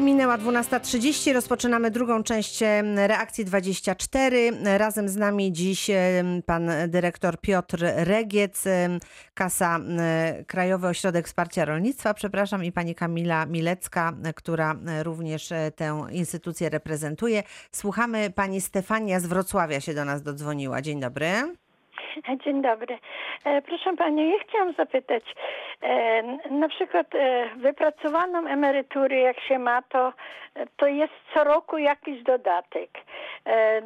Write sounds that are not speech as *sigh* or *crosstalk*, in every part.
Minęła 12.30, rozpoczynamy drugą część reakcji 24. Razem z nami dziś pan dyrektor Piotr Regiec, Kasa Krajowy Ośrodek Wsparcia Rolnictwa, przepraszam, i pani Kamila Milecka, która e, również e, tę instytucję reprezentuje. Słuchamy, pani Stefania z Wrocławia się do nas dodzwoniła. Dzień dobry. *laughs* Dzień dobry. E, Proszę Pani, ja chciałam zapytać, e, na przykład e, wypracowaną emeryturę jak się ma, to, to jest co roku jakiś dodatek.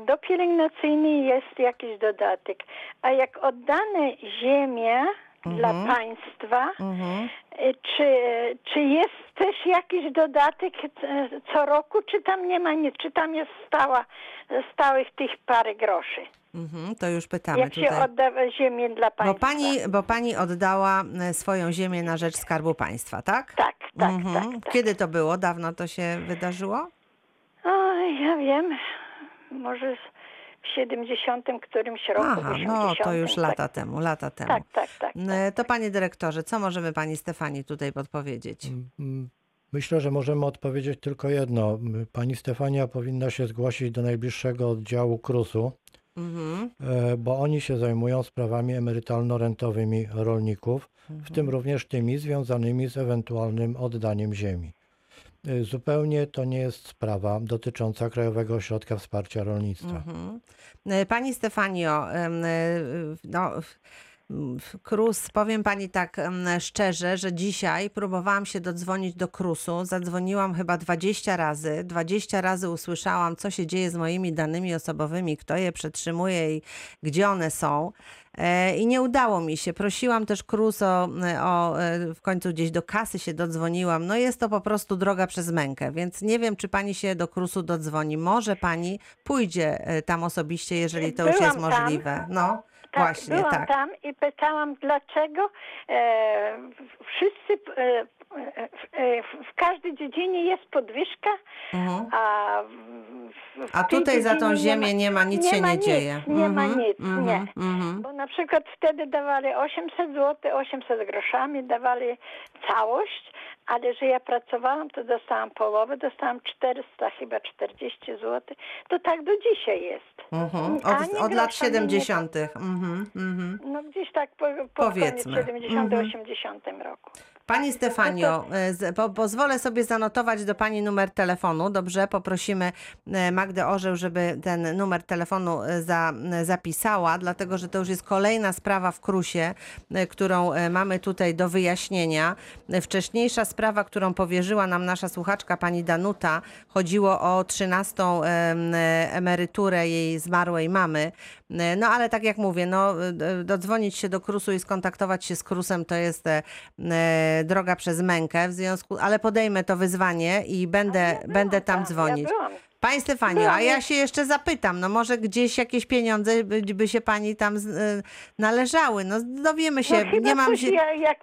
Do pielęgnacyjnej jest jakiś dodatek. A jak oddane ziemię dla państwa, Mhm. czy, czy jest też jakiś dodatek co roku, czy tam nie ma nic, czy tam jest stała, stałych tych parę groszy? Mhm, to już pytamy Jak się tutaj. odda ziemię dla państwa. Bo pani, bo pani oddała e, swoją ziemię na rzecz Skarbu Państwa, tak? Tak, tak, Mhm. tak, tak. Kiedy to było? Dawno to się wydarzyło? O, ja wiem, może w 70 którymś roku. Aha, no to 80, już tak. lata temu, lata temu. Tak, tak, tak. E, To panie dyrektorze, co możemy pani Stefanii tutaj podpowiedzieć? Myślę, że możemy odpowiedzieć tylko jedno. Pani Stefania powinna się zgłosić do najbliższego oddziału KRUS-u, Mhm. e, bo oni się zajmują sprawami emerytalno-rentowymi rolników, w tym również tymi związanymi z ewentualnym oddaniem ziemi. E, Zupełnie to nie jest sprawa dotycząca Krajowego Ośrodka Wsparcia Rolnictwa. Mhm. E, Pani Stefanio, no, Krus, powiem pani tak szczerze, że dzisiaj próbowałam się dodzwonić do Krusu, zadzwoniłam chyba 20 razy, 20 razy usłyszałam, co się dzieje z moimi danymi osobowymi, kto je przetrzymuje i gdzie one są. E, I nie udało mi się. Prosiłam też Krus o, o e, w końcu gdzieś do kasy się dodzwoniłam. No jest to po prostu droga przez mękę, więc nie wiem, czy pani się do Krusu dodzwoni. Może pani pójdzie e, tam osobiście, jeżeli to już jest Byłam tam. możliwe. No, Tak, właśnie, byłam tak. tam i pytałam, dlaczego e, wszyscy, e, w, w każdej dziedzinie jest podwyżka, Mhm. a w, w A tutaj za tą ziemię nie ma, nic się ma nie nic, dzieje. Nie ma Mhm, nic, mhm, nie. mhm. Bo na przykład wtedy dawali 800 zł, 800 groszami, dawali całość, ale że ja pracowałam, to dostałam połowę, dostałam 400, chyba 40 zł. To tak do dzisiaj jest. Mhm. Od, od lat grosza mi nie 70. Mhm. No gdzieś tak po, po Powiedzmy. koniec 70 Mhm. 80 roku. Pani Stefanio, e, po, pozwolę sobie zanotować do Pani numer telefonu. Dobrze, poprosimy e, Magdę Orzeł, żeby ten numer telefonu e, za, zapisała, dlatego że to już jest kolejna sprawa w Krusie, którą mamy tutaj do wyjaśnienia. Wcześniejsza sprawa, którą powierzyła nam nasza słuchaczka Pani Danuta, chodziło o 13 em, e, emeryturę jej zmarłej mamy. No ale tak jak mówię, no, dodzwonić się do Krusu i skontaktować się z Krusem to jest droga przez mękę, w związku, ale podejmę to wyzwanie i będę, Ja byłam będę tam tam, dzwonić. Ja. Pani Stefanio, Byłam, a ja się jeszcze zapytam, no może gdzieś jakieś pieniądze by, by się pani tam z- e, należały. No dowiemy się, No nie mam się,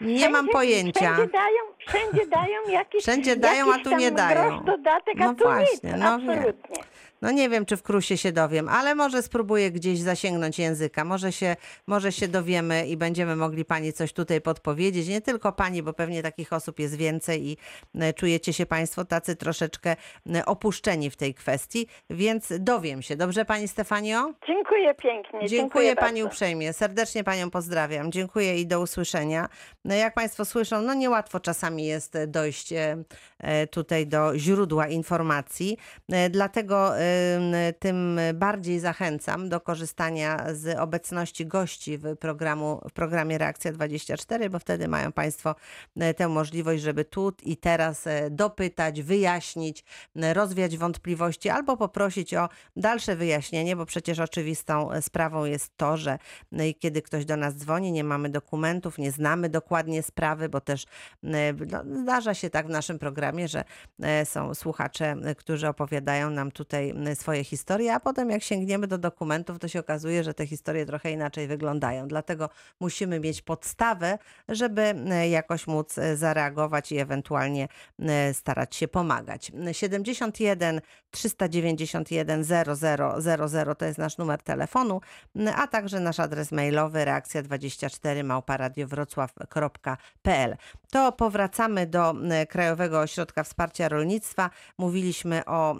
nie mam pojęcia. Wszędzie dają, wszędzie dają *laughs* jakiś Wszędzie dają, a jakiś tu tam nie dają. Dodatek, a No tu właśnie, nic, no absolutnie. No nie wiem, czy w Krusie się dowiem, ale może spróbuję gdzieś zasięgnąć języka. Może się, może się dowiemy i będziemy mogli pani coś tutaj podpowiedzieć. Nie tylko pani, bo pewnie takich osób jest więcej i e, czujecie się państwo tacy troszeczkę e, opuszczeni w tej kwestii, więc dowiem się. Dobrze pani Stefanio? Dziękuję pięknie. Dziękuję, Dziękuję pani bardzo. uprzejmie. Serdecznie panią pozdrawiam. Dziękuję i do usłyszenia. No jak państwo słyszą, no niełatwo czasami jest dojść e, tutaj do źródła informacji. Dlatego tym bardziej zachęcam do korzystania z obecności gości w, programu, w programie Reakcja 24, bo wtedy mają państwo e, tę możliwość, żeby tu i teraz e, dopytać, wyjaśnić, e, rozwiać wątpliwości albo poprosić o dalsze wyjaśnienie, bo przecież oczywistą sprawą jest to, że kiedy ktoś do nas dzwoni, nie mamy dokumentów, nie znamy dokładnie sprawy, bo też no, zdarza się tak w naszym programie, że są słuchacze, którzy opowiadają nam tutaj swoje historie, a potem jak sięgniemy do dokumentów, to się okazuje, że te historie trochę inaczej wyglądają. Dlatego musimy mieć podstawę, żeby e, jakoś móc e, zareagować i ewentualnie starać się pomagać. 71 391 0000 to jest nasz numer telefonu, a także nasz adres mailowy reakcja24 małparadiowrocław.pl. To powracamy do Krajowego Ośrodka Wsparcia Rolnictwa. Mówiliśmy o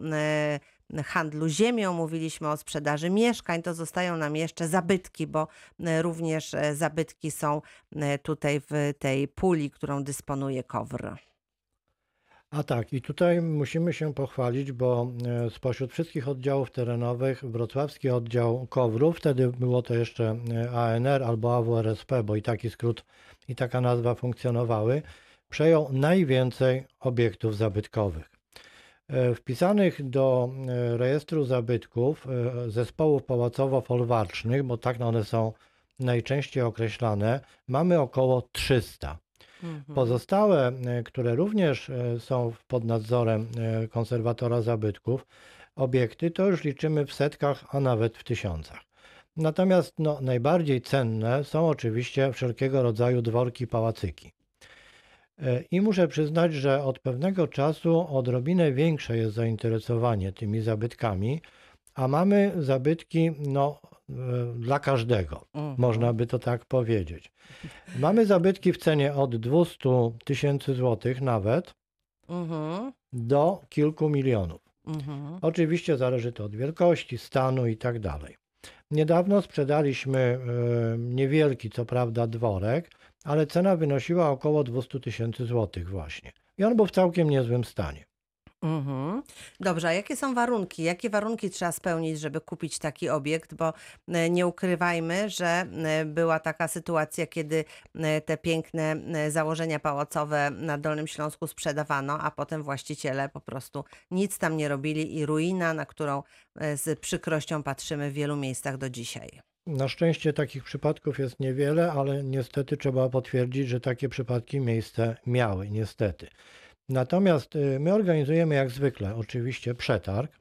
handlu ziemią, mówiliśmy o sprzedaży mieszkań, to zostają nam jeszcze zabytki, bo e, również e, zabytki są e, tutaj w tej puli, którą dysponuje KOWR. A tak, i tutaj musimy się pochwalić, bo spośród wszystkich oddziałów terenowych wrocławski oddział KOWR-u, wtedy było to jeszcze ANR albo AWRSP, bo i taki skrót i taka nazwa funkcjonowały, przejął najwięcej obiektów zabytkowych. E, Wpisanych do e, rejestru zabytków e, zespołów pałacowo-folwarcznych, bo tak one są najczęściej określane, mamy około 300. Pozostałe, e, które również są pod nadzorem konserwatora zabytków, obiekty, to już liczymy w setkach, a nawet w tysiącach. Natomiast no, najbardziej cenne są oczywiście wszelkiego rodzaju dworki, pałacyki. E, I muszę przyznać, że od pewnego czasu odrobinę większe jest zainteresowanie tymi zabytkami, a mamy zabytki no, e, dla każdego, Mhm. można by to tak powiedzieć. Mamy zabytki w cenie od 200 tysięcy złotych nawet Mhm. do kilku milionów. Mhm. Oczywiście zależy to od wielkości, stanu i tak dalej. Niedawno sprzedaliśmy e, niewielki, co prawda, dworek, ale cena wynosiła około 200 tysięcy złotych właśnie. I on był w całkiem niezłym stanie. Mhm. Dobrze, a jakie są warunki? Jakie warunki trzeba spełnić, żeby kupić taki obiekt? Bo e, nie ukrywajmy, że e, była taka sytuacja, kiedy e, te piękne założenia pałacowe na Dolnym Śląsku sprzedawano, a potem właściciele po prostu nic tam nie robili i ruina, na którą z przykrością patrzymy w wielu miejscach do dzisiaj. Na szczęście takich przypadków jest niewiele, ale niestety trzeba potwierdzić, że takie przypadki miejsce miały, niestety. Natomiast y, my organizujemy jak zwykle oczywiście przetarg,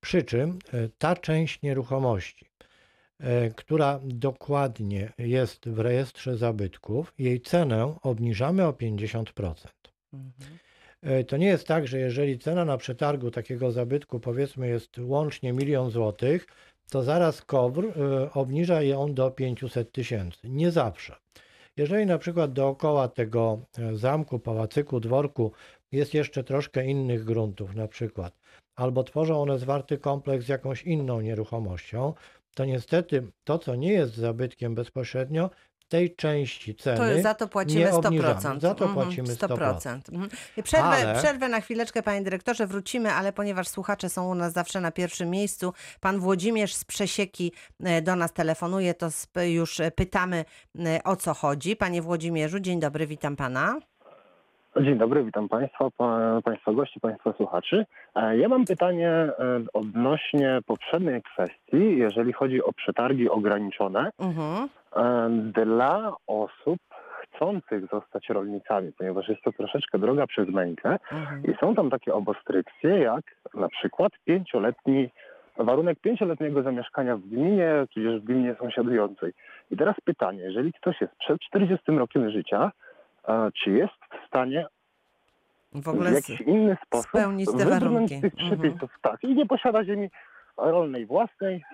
przy czym y, ta część nieruchomości, y, która dokładnie jest w rejestrze zabytków, jej cenę obniżamy o 50%. Mhm. To nie jest tak, że jeżeli cena na przetargu takiego zabytku powiedzmy jest łącznie milion złotych, to zaraz KOWR e, obniża ją do 500 tysięcy. Nie zawsze. Jeżeli na przykład dookoła tego e, zamku, pałacyku, dworku jest jeszcze troszkę innych gruntów na przykład, albo tworzą one zwarty kompleks z jakąś inną nieruchomością, to niestety to, co nie jest zabytkiem bezpośrednio, tej części ceny To za to płacimy nie 100%. obniżamy. Za to Mhm, płacimy 100%. Mhm. I Przerwę, Ale- przerwę na chwileczkę, panie dyrektorze, wrócimy, ale ponieważ słuchacze są u nas zawsze na pierwszym miejscu, pan Włodzimierz z Przesieki e, do nas telefonuje, to już e, pytamy e, o co chodzi. Panie Włodzimierzu, dzień dobry, witam pana. Dzień dobry, witam Państwa, pa, Państwa gości, Państwa słuchaczy. Ja mam pytanie odnośnie poprzedniej kwestii, jeżeli chodzi o przetargi ograniczone Mhm. Dla osób chcących zostać rolnikami, ponieważ jest to troszeczkę droga przez mękę Mhm. i są tam takie obostrykcje, jak na przykład pięcioletni, warunek pięcioletniego zamieszkania w gminie, tudzież w gminie sąsiadującej. I teraz pytanie, jeżeli ktoś jest przed 40 rokiem życia, e, czy jest w stanie W w ogóle z, jakiś inny sposób spełnić te warunki. tych Mhm. przepisów. Tak, i nie posiada ziemi rolnej własnej,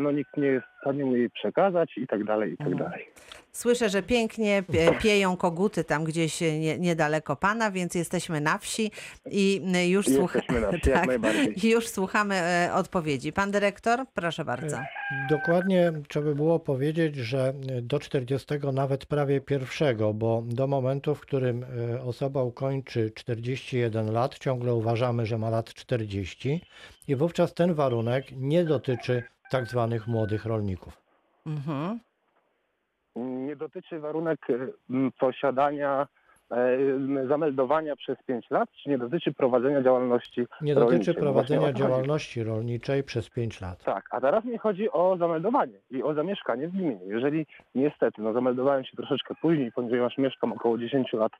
no nikt nie jest w stanie mu jej przekazać i tak dalej, i tak Mhm. dalej. Słyszę, że pięknie pie- pieją koguty tam gdzieś e, nie, niedaleko pana, więc jesteśmy na wsi i e, już, słucha- na wsi, *laughs* i już słuchamy e, odpowiedzi. Pan dyrektor, proszę bardzo. Dokładnie trzeba by było powiedzieć, że do 40 nawet prawie pierwszego, bo do momentu, w którym e, osoba ukończy 41 lat, ciągle uważamy, że ma lat 40 i wówczas ten warunek nie dotyczy tak zwanych młodych rolników. Mhm. Nie dotyczy warunek e, posiadania, e, zameldowania przez 5 lat, czy nie dotyczy prowadzenia działalności Nie rolniczej? dotyczy prowadzenia działalności rolniczej przez 5 lat. Tak, a teraz mi chodzi o zameldowanie i o zamieszkanie w gminie. Jeżeli niestety, no zameldowałem się troszeczkę później, ponieważ mieszkam około 10 lat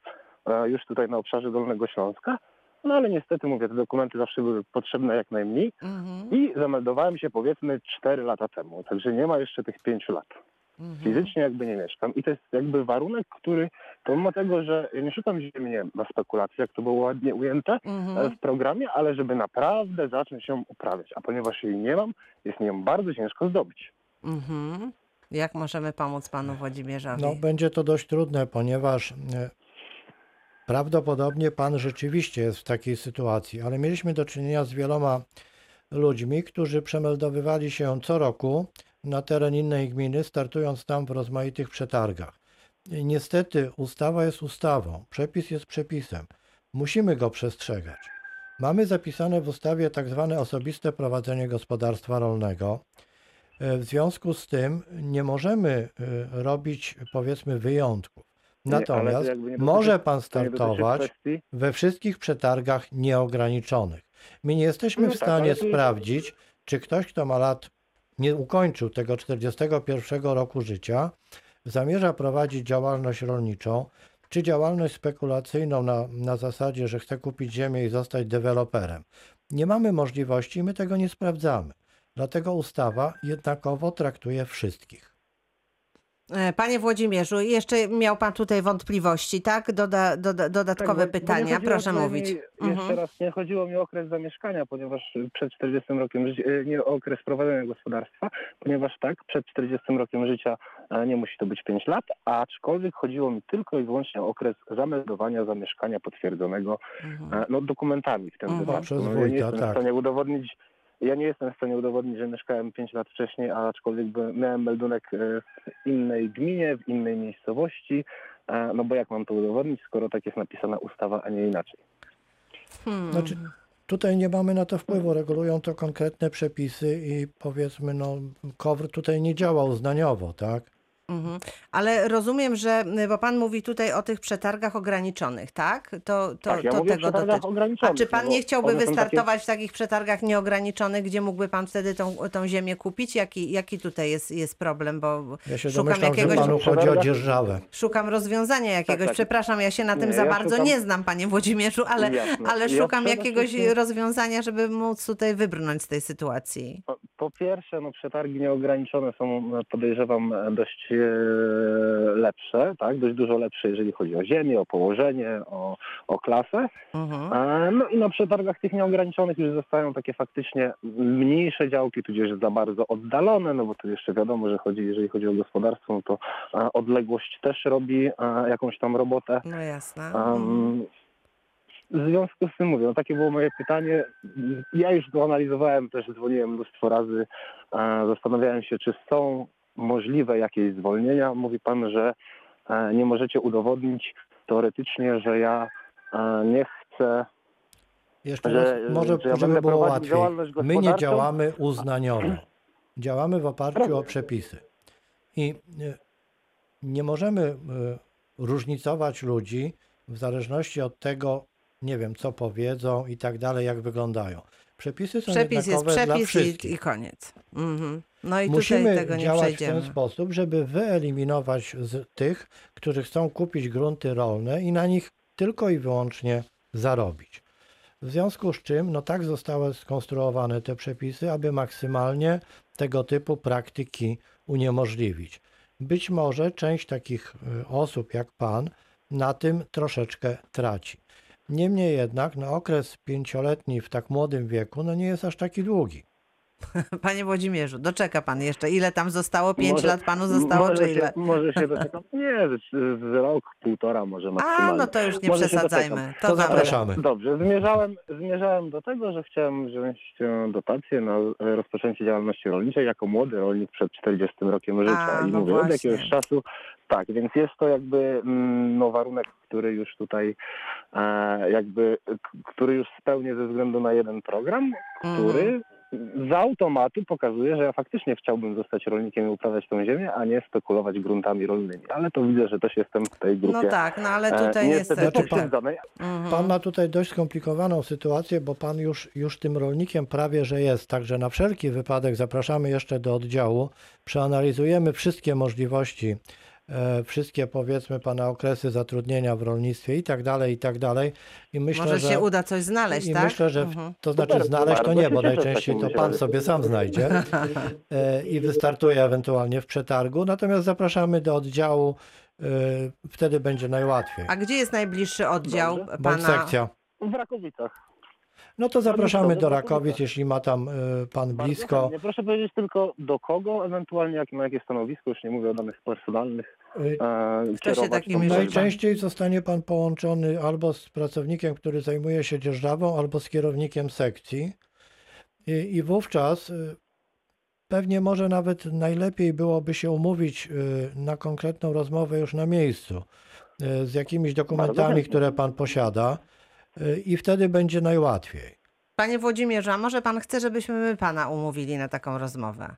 e, już tutaj na obszarze Dolnego Śląska, No ale niestety, mówię, te dokumenty zawsze były potrzebne jak najmniej Mhm. i zameldowałem się powiedzmy 4 lata temu, także nie ma jeszcze tych 5 lat. Mhm. Fizycznie jakby nie mieszkam i to jest jakby warunek, który pomimo tego, że ja nie szukam ziemi nie, na spekulacje, jak to było ładnie ujęte e, Mhm. w programie, ale żeby naprawdę zacząć ją uprawiać, a ponieważ jej nie mam, jest mi ją bardzo ciężko zdobyć. Mhm. Jak możemy pomóc panu Włodzimierzowi? No, będzie to dość trudne, ponieważ e, prawdopodobnie pan rzeczywiście jest w takiej sytuacji, ale mieliśmy do czynienia z wieloma ludźmi, którzy przemeldowywali się co roku na teren innej gminy, startując tam w rozmaitych przetargach. Niestety ustawa jest ustawą, przepis jest przepisem. Musimy go przestrzegać. Mamy zapisane w ustawie tak zwane osobiste prowadzenie gospodarstwa rolnego. E, W związku z tym nie możemy e, robić powiedzmy wyjątków. Natomiast może pan startować we wszystkich przetargach nieograniczonych. My nie jesteśmy No w tak, stanie sprawdzić, czy ktoś, kto ma lat, nie ukończył tego 41 roku życia, zamierza prowadzić działalność rolniczą, czy działalność spekulacyjną na, na zasadzie, że chce kupić ziemię i zostać deweloperem. Nie mamy możliwości i my tego nie sprawdzamy. Dlatego ustawa jednakowo traktuje wszystkich. E, Panie Włodzimierzu, jeszcze miał pan tutaj wątpliwości, tak? Doda, doda, dodatkowe Tak, bo- nie pytania, proszę mówić. Mi, Mhm. Jeszcze raz, nie chodziło mi o okres zamieszkania, ponieważ przed 40 rokiem życia, e, nie o okres prowadzenia gospodarstwa, ponieważ tak, przed 40 rokiem życia e, nie musi to być 5 lat, aczkolwiek chodziło mi tylko i wyłącznie o okres zameldowania zamieszkania potwierdzonego Mhm. no, dokumentami w tym Mhm. wypadku. Przez No, nie jestem tak. w stanie udowodnić, ja nie jestem w stanie udowodnić, że mieszkałem 5 lat wcześniej, a aczkolwiek miałem meldunek e, w innej gminie, w innej miejscowości, e, no bo jak mam to udowodnić, skoro tak jest napisana ustawa, a nie inaczej. Hmm. Znaczy, tutaj nie mamy na to wpływu, regulują to konkretne przepisy i powiedzmy, no, KOWR tutaj nie działa uznaniowo, tak? Mhm. Ale rozumiem, że, bo pan mówi tutaj o tych przetargach ograniczonych, tak? To, to, tak, ja to mówię o tego przetargach dotyczy. A ograniczonych. czy pan no bo nie chciałby one są wystartować w takich przetargach nieograniczonych, gdzie mógłby pan wtedy tą, tą ziemię kupić? Jaki, jaki tutaj jest, jest problem? Bo Ja się szukam domyślam, jakiegoś, że panu chodzi o dzierżawę. szukam rozwiązania jakiegoś. tak. Przepraszam, ja się na tym Nie, za ja bardzo szukam- nie znam, panie Włodzimierzu, ale, Jasne. ale Ja szukam przede jakiegoś wszystkim- rozwiązania, żeby móc tutaj wybrnąć z tej sytuacji. Po, po pierwsze, no przetargi nieograniczone są, e, podejrzewam, e, dość e, lepsze, tak? Dość dużo lepsze, jeżeli chodzi o ziemię, o położenie, o, o klasę. Mhm. E, No i na przetargach tych nieograniczonych już zostają takie faktycznie mniejsze działki, tudzież za bardzo oddalone, no bo tu jeszcze wiadomo, że chodzi, jeżeli chodzi o gospodarstwo, no to e, odległość też robi e, jakąś tam robotę. No jasne. Mhm. W związku z tym mówię, no takie było moje pytanie. Ja już to analizowałem, też dzwoniłem mnóstwo razy, e, zastanawiałem się, czy są możliwe jakieś zwolnienia. Mówi pan, że e, nie możecie udowodnić teoretycznie, że ja e, nie chcę. Jeszcze Że- raz, może że żeby było łatwiej. My nie działamy uznaniowo. Działamy w oparciu o przepisy. I e, nie możemy różnicować ludzi w zależności od tego, nie wiem, co powiedzą i tak dalej, jak wyglądają. Przepisy są Przepis jest przepis i, i koniec. Mhm. No i tutaj Musimy tego nie działać w przejdziemy. ten sposób, żeby wyeliminować z tych, którzy chcą kupić grunty rolne i na nich tylko i wyłącznie zarobić. W związku z czym, no tak zostały skonstruowane te przepisy, aby maksymalnie tego typu praktyki uniemożliwić. Być może część takich y, osób jak pan na tym troszeczkę traci. Niemniej jednak, no okres pięcioletni w tak młodym wieku, no nie jest aż taki długi. *laughs* Panie Włodzimierzu, doczeka pan jeszcze. Ile tam zostało? Pięć Może- lat panu zostało, może czy ile? Się, może się doczekam. *laughs* Nie, z, z rok, półtora może A, maksymalnie. no to już nie Może przesadzajmy. To To zapraszamy. Dobrze, zmierzałem, zmierzałem do tego, że chciałem wziąć dotację na rozpoczęcie działalności rolniczej jako młody rolnik przed 40 rokiem życia. I no mówię, od właśnie. jakiegoś czasu, tak, więc jest to jakby mm, no, warunek, który już tutaj e, jakby, który już spełnię ze względu na jeden program, Mhm. który z automatu pokazuje, że ja faktycznie chciałbym zostać rolnikiem i uprawiać tą ziemię, a nie spekulować gruntami rolnymi. Ale to widzę, że też jestem w tej grupie. No tak, no ale e, tutaj niestety niestety. pokrzywdzonej. Mhm. Pan ma tutaj dość skomplikowaną sytuację, bo pan już, już tym rolnikiem prawie że jest. Także na wszelki wypadek zapraszamy jeszcze do oddziału. Przeanalizujemy wszystkie możliwości e, wszystkie powiedzmy pana okresy zatrudnienia w rolnictwie i tak dalej, i tak dalej. I myślę, Może że się uda coś znaleźć, i tak? myślę, że w, Mhm. to znaczy Super, znaleźć to nie, bo z najczęściej to pan sobie sam znajdzie *laughs* e, i wystartuje ewentualnie w przetargu. Natomiast zapraszamy do oddziału, e, wtedy będzie najłatwiej. A gdzie jest najbliższy oddział Dobrze. Bądź pana? sekcja. W Rakowicach. No to zapraszamy do super. jeśli ma tam e, pan blisko. chętnie. Proszę powiedzieć tylko do kogo, ewentualnie jak, na jakie stanowisko, już nie mówię o danych personalnych. E, E, kierować tą. Najczęściej zostanie pan połączony albo z pracownikiem, który zajmuje się dzierżawą, albo z kierownikiem sekcji. I, i wówczas y, pewnie może nawet najlepiej byłoby się umówić y, na konkretną rozmowę już na miejscu y, z jakimiś dokumentami, chętnie. które pan posiada i wtedy będzie najłatwiej. Panie Włodzimierzu, a może pan chce, żebyśmy my pana umówili na taką rozmowę?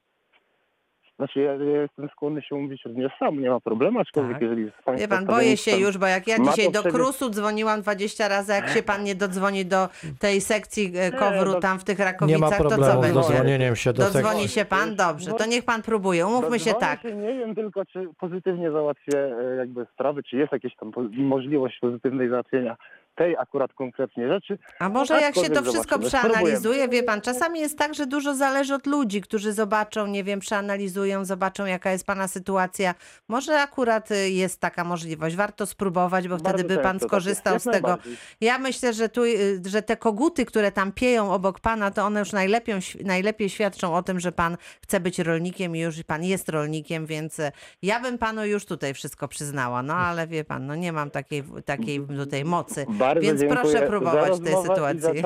Znaczy ja, ja jestem skłonny się umówić również sam, nie ma problemu, aczkolwiek Tak. jeżeli Wie pan, boję się już, bo jak ja dzisiaj do Krusu dzwoniłam 20 razy, jak się pan nie dodzwoni do tej sekcji e, Kowru to- tam w tych Nie Rakowicach, ma to co problemu będzie? dodzwonieniem się do Dodzwoni sekcji. się pan? Dobrze, to niech pan próbuje. Umówmy się tak. Się, nie wiem tylko, czy pozytywnie załatwię e, jakby sprawy, czy jest jakaś tam możliwość pozytywnej załatwienia tej akurat konkretnie rzeczy. A może jak się to wszystko zobaczymy. przeanalizuje, wie pan, czasami jest tak, że dużo zależy od ludzi, którzy zobaczą, nie wiem, przeanalizują, zobaczą jaka jest pana sytuacja. Może akurat y, jest taka możliwość. Warto spróbować, bo wtedy Bardzo by pan tak skorzystał z tego. Ja myślę, że tu, y, że te koguty, które tam pieją obok pana, to one już najlepiej, najlepiej świadczą o tym, że pan chce być rolnikiem i już pan jest rolnikiem, więc y, ja bym panu już tutaj wszystko przyznała. No ale wie pan, no nie mam takiej, takiej tutaj mocy. Bardzo Więc dziękuję proszę próbować tej sytuacji.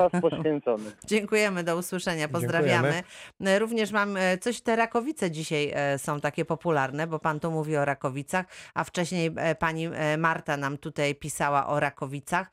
*laughs* Dziękujemy, do usłyszenia, pozdrawiamy. E, Również mam e, coś, te Rakowice dzisiaj e, są takie popularne, bo pan tu mówi o Rakowicach, a wcześniej e, pani Marta nam tutaj pisała o Rakowicach.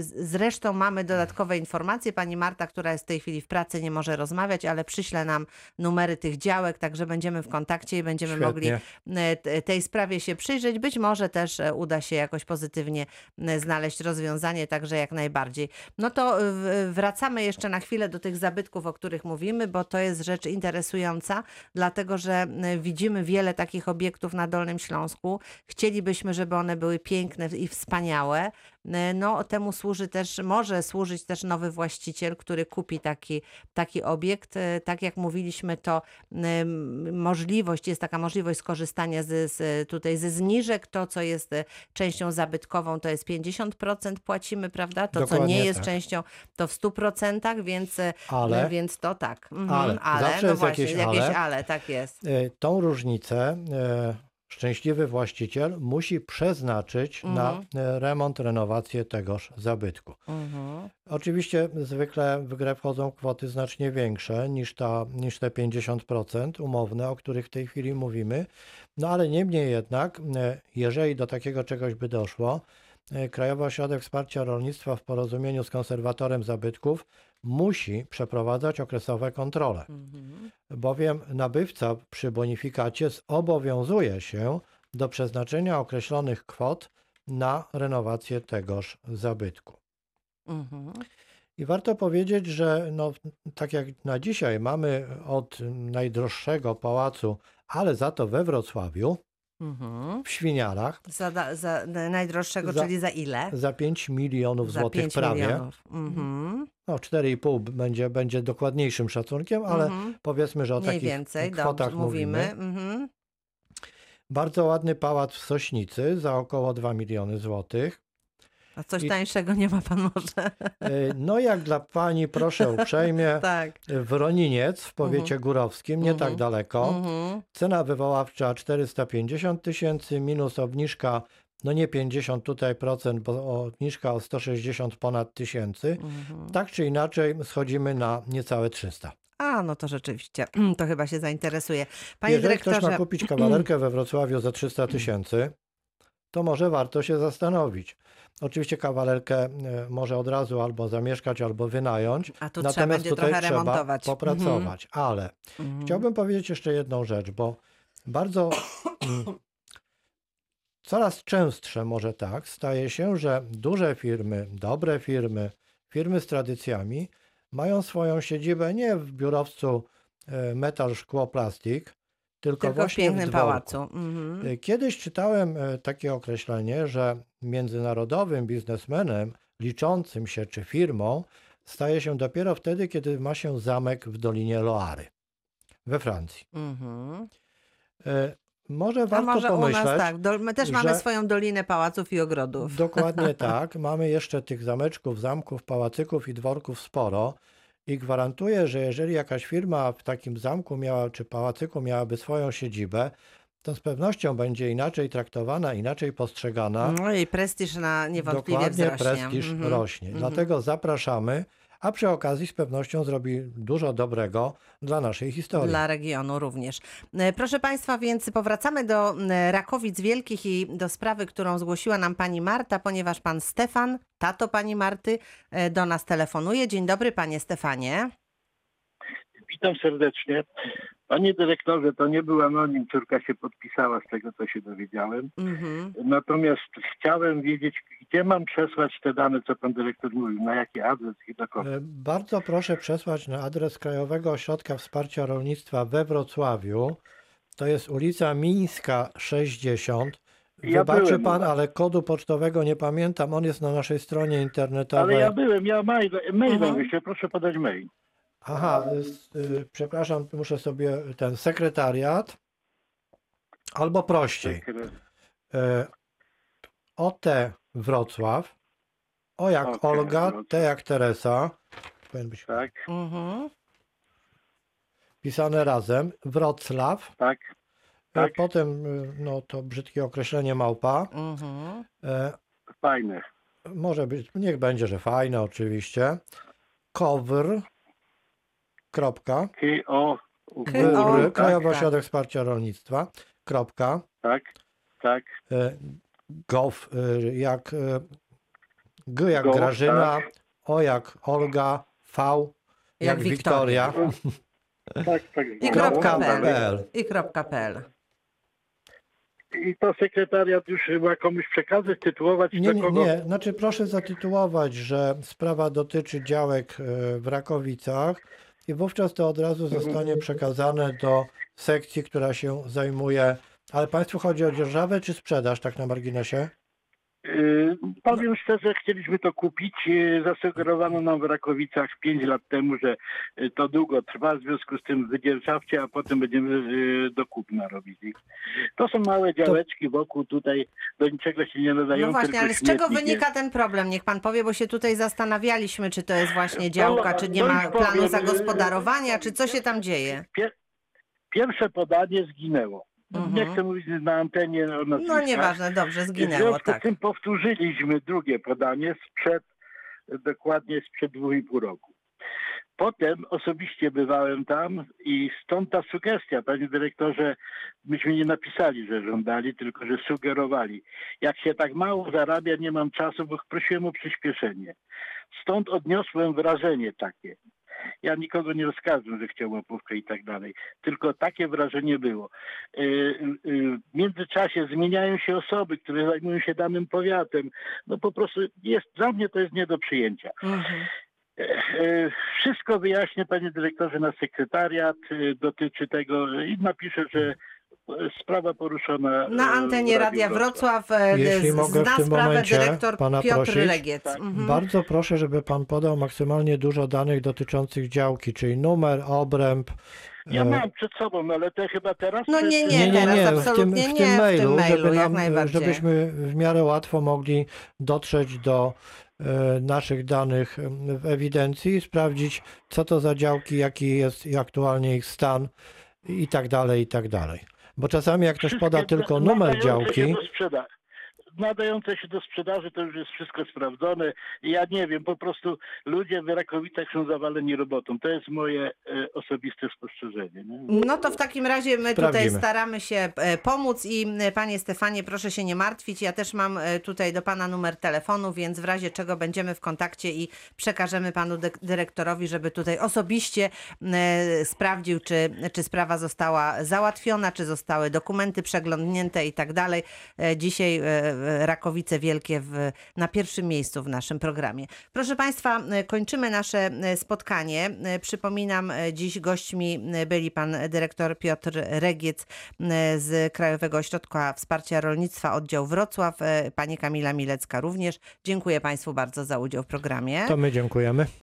Zresztą mamy dodatkowe informacje. Pani Marta, która jest w tej chwili w pracy, nie może rozmawiać, ale przyśle nam numery tych działek, także będziemy w kontakcie i będziemy mogli Świetnie. t- tej sprawie się przyjrzeć. Być może też uda się jakoś pozytywnie e, znaleźć rozwiązanie, także jak najbardziej. No to w- wracamy jeszcze na chwilę do tych zabytków, o których mówimy, bo to jest rzecz interesująca, dlatego że e, widzimy wiele takich obiektów na Dolnym Śląsku. Chcielibyśmy, żeby one były piękne i wspaniałe. E, No, temu służy też, może służyć też nowy właściciel, który kupi taki, taki obiekt. Tak jak mówiliśmy, to możliwość, jest taka możliwość skorzystania z, z, tutaj ze zniżek. To, co jest częścią zabytkową, to jest 50% płacimy, prawda? To, co Dokładnie nie jest tak. częścią, to w 100%, więc, e, Ale więc to tak. Mhm, Ale. ale Zawsze no jest właśnie, jakieś jakieś ale. ale, tak jest. E, Tą różnicę e, szczęśliwy właściciel musi przeznaczyć na Mhm. e, remont, renowację tegoż zabytku. Mhm. Oczywiście zwykle w grę wchodzą kwoty znacznie większe niż, ta, niż te 50% umowne, o których w tej chwili mówimy. No ale niemniej jednak, jeżeli do takiego czegoś by doszło, Krajowy Ośrodek Wsparcia Rolnictwa w porozumieniu z konserwatorem zabytków musi przeprowadzać okresowe kontrole Mhm. bowiem nabywca przy bonifikacie zobowiązuje się do przeznaczenia określonych kwot na renowację tegoż zabytku. Mhm. I warto powiedzieć, że no, tak jak na dzisiaj mamy od najdroższego pałacu, ale za to we Wrocławiu, Mhm. w Świniarach, Za, da- za najdroższego, Za- czyli za ile? za 5 milionów Za złotych 5 prawie. milionów. Mhm. No 4,5 będzie, będzie dokładniejszym szacunkiem, ale Mhm. powiedzmy, że o Mniej takich więcej, kwotach dobrze, mówimy. mówimy. Mhm. Bardzo ładny pałac w Sośnicy za około 2 miliony złotych. A coś I- tańszego nie ma pan może? E, No jak dla pani, proszę uprzejmie, *laughs* tak. w Roniniec w powiecie górowskim, nie Mhm. tak daleko, Mhm. cena wywoławcza 450 tysięcy minus obniżka, no nie 50 tutaj procent, bo obniżka o 160 ponad tysięcy. Mhm. Tak czy inaczej schodzimy na niecałe 300. A, no to rzeczywiście, *clears throat* to chyba się zainteresuje. Panie Jeżeli dyrektorze, ktoś ma kupić *clears throat* kawalerkę we Wrocławiu za 300 tysięcy, to może warto się zastanowić. Oczywiście kawalerkę e, może od razu albo zamieszkać, albo wynająć. a tu trzeba Natomiast będzie tutaj trochę trzeba remontować. popracować. Ale Mhm. chciałbym powiedzieć jeszcze jedną rzecz, bo bardzo *coughs* coraz częstsze może tak staje się, że duże firmy, dobre firmy, firmy z tradycjami mają swoją siedzibę nie w biurowcu e, metal, szkło, plastik, tylko, Tylko w właśnie pięknym w pałacu. Mhm. Y, Kiedyś czytałem e, takie określenie, że międzynarodowym biznesmenem liczącym się czy firmą staje się dopiero wtedy, kiedy ma się zamek w Dolinie Loary we Francji. Mhm. E, Może A warto może u pomyśleć. nas tak. Do, my też mamy swoją dolinę pałaców i ogrodów. Dokładnie *laughs* tak. Mamy jeszcze tych zameczków, zamków, pałacyków i dworków sporo. I gwarantuję, że jeżeli jakaś firma w takim zamku miała, czy pałacyku miałaby swoją siedzibę, to z pewnością będzie inaczej traktowana, inaczej postrzegana. No i prestiż na niewątpliwie Dokładnie wzrośnie. prestiż Mhm. rośnie. Dlatego zapraszamy, a przy okazji z pewnością zrobi dużo dobrego dla naszej historii. Dla regionu również. E, Proszę Państwa, więc powracamy do Rakowic Wielkich i do sprawy, którą zgłosiła nam pani Marta, ponieważ pan Stefan, tato pani Marty, e, do nas telefonuje. Dzień dobry, panie Stefanie. Witam serdecznie. Panie dyrektorze, to nie był anonim, córka się podpisała z tego, co się dowiedziałem. Mhm. Natomiast chciałem wiedzieć, gdzie mam przesłać te dane, co pan dyrektor mówił, na jaki adres i do kogo. E, Bardzo proszę przesłać na adres Krajowego Ośrodka Wsparcia Rolnictwa we Wrocławiu. To jest ulica Mińska 60. Ja Wybaczy u pan, ale kodu pocztowego nie pamiętam. On jest na naszej stronie Ale internetowej. ja byłem, ja mail, mailem Mhm. proszę podać mail. Aha, y, przepraszam, muszę sobie ten sekretariat. Albo prościej. E, OT Wrocław. O jak Okej, Olga, Wrocław. T jak Teresa. Powinien być Tak, Mhm. pisane razem. Wrocław. tak, E, Tak. Potem y, no, to brzydkie określenie małpa. Mhm. E, fajne. może być, niech będzie, że fajne oczywiście. Kowr. Kropka. K, O, U, K, o, Wyry, tak, Krajowy tak. Ośrodek Wsparcia Rolnictwa. Kropka. tak, tak, E, Gov y, jak y, G jak Grażyna, tak. O jak Olga, V jak, Jak Wiktoria. tak, tak. I kropka PL. I kropka PL. I to sekretariat już ma komuś przekazać, tytułować, Nie, nie, kogo? nie, znaczy proszę zatytułować, że sprawa dotyczy działek e, w Rakowicach i wówczas to od razu zostanie przekazane do sekcji, która się zajmuje. Ale Państwu chodzi o dzierżawę czy sprzedaż, tak na marginesie? Yy, Powiem szczerze, chcieliśmy to kupić. Yy, Zasugerowano nam w Rakowicach 5 lat temu, że yy, to długo trwa, w związku z tym wydzierżawcie, a potem będziemy do kupna robić. To są małe działeczki wokół tutaj, do niczego się nie nadają. No właśnie, ale z czego wynika ten problem? Niech pan powie, bo się tutaj zastanawialiśmy, czy to jest właśnie działka, czy nie no ma powiem, planu zagospodarowania, czy co się tam dzieje. Pier- Pierwsze podanie zginęło. Mhm. Nie chcę mówić na antenie o No nazwiskach. nieważne, dobrze, W zginęło, związku tak. z tym powtórzyliśmy drugie podanie sprzed, dokładnie sprzed dwóch i pół roku. Potem osobiście bywałem tam i stąd ta sugestia, panie dyrektorze, myśmy nie napisali, że żądali, tylko że sugerowali. Jak się tak mało zarabia, nie mam czasu, bo prosiłem o przyspieszenie. Stąd odniosłem wrażenie takie. Ja nikogo nie oskarżę, że chciał łapówkę i tak dalej. Tylko takie wrażenie było. Y, y, W międzyczasie zmieniają się osoby, które zajmują się danym powiatem. No po prostu jest, dla mnie to jest nie do przyjęcia. Mhm. E, e, Wszystko wyjaśnię, panie dyrektorze, na sekretariat. e, Dotyczy tego i napiszę, że e, sprawa poruszona. Na e, antenie w Radiu Radia Wrocław e, Jeśli z- mogę w zna tym sprawę momencie dyrektor pana Piotr prosić? Legiec. Tak. Mhm. Bardzo proszę, żeby Pan podał maksymalnie dużo danych dotyczących działki, czyli numer, obręb. Ja e, mam przed sobą, ale te chyba teraz. No nie, czy- nie, teraz w tym, absolutnie w nie, tym w tym mailu, mailu, żeby jak nam, najbardziej. żebyśmy w miarę łatwo mogli dotrzeć do e, naszych danych w ewidencji, sprawdzić co to za działki, jaki jest i aktualnie ich stan i tak dalej, i tak dalej. Bo czasami jak ktoś poda tylko numer działki, Nadające się do sprzedaży to już jest wszystko sprawdzone. Ja nie wiem, po prostu ludzie w Rakowicach są zawaleni robotą. To jest moje e, osobiste spostrzeżenie. Nie? No to w takim razie my tutaj Sprawdzimy. staramy się e, pomóc i e, panie Stefanie, proszę się nie martwić. Ja też mam e, tutaj do pana numer telefonu, więc w razie czego będziemy w kontakcie i przekażemy panu dy- dyrektorowi, żeby tutaj osobiście e, sprawdził, czy, czy sprawa została załatwiona, czy zostały dokumenty przeglądnięte i tak dalej. Dzisiaj Rakowice Wielkie w, na pierwszym miejscu w naszym programie. Proszę Państwa, e, kończymy nasze e, spotkanie. E, Przypominam, dziś gośćmi byli pan dyrektor Piotr Regiec z Krajowego Ośrodka Wsparcia Rolnictwa Oddział Wrocław, pani Kamila Milecka również. Dziękuję Państwu bardzo za udział w programie. To my dziękujemy.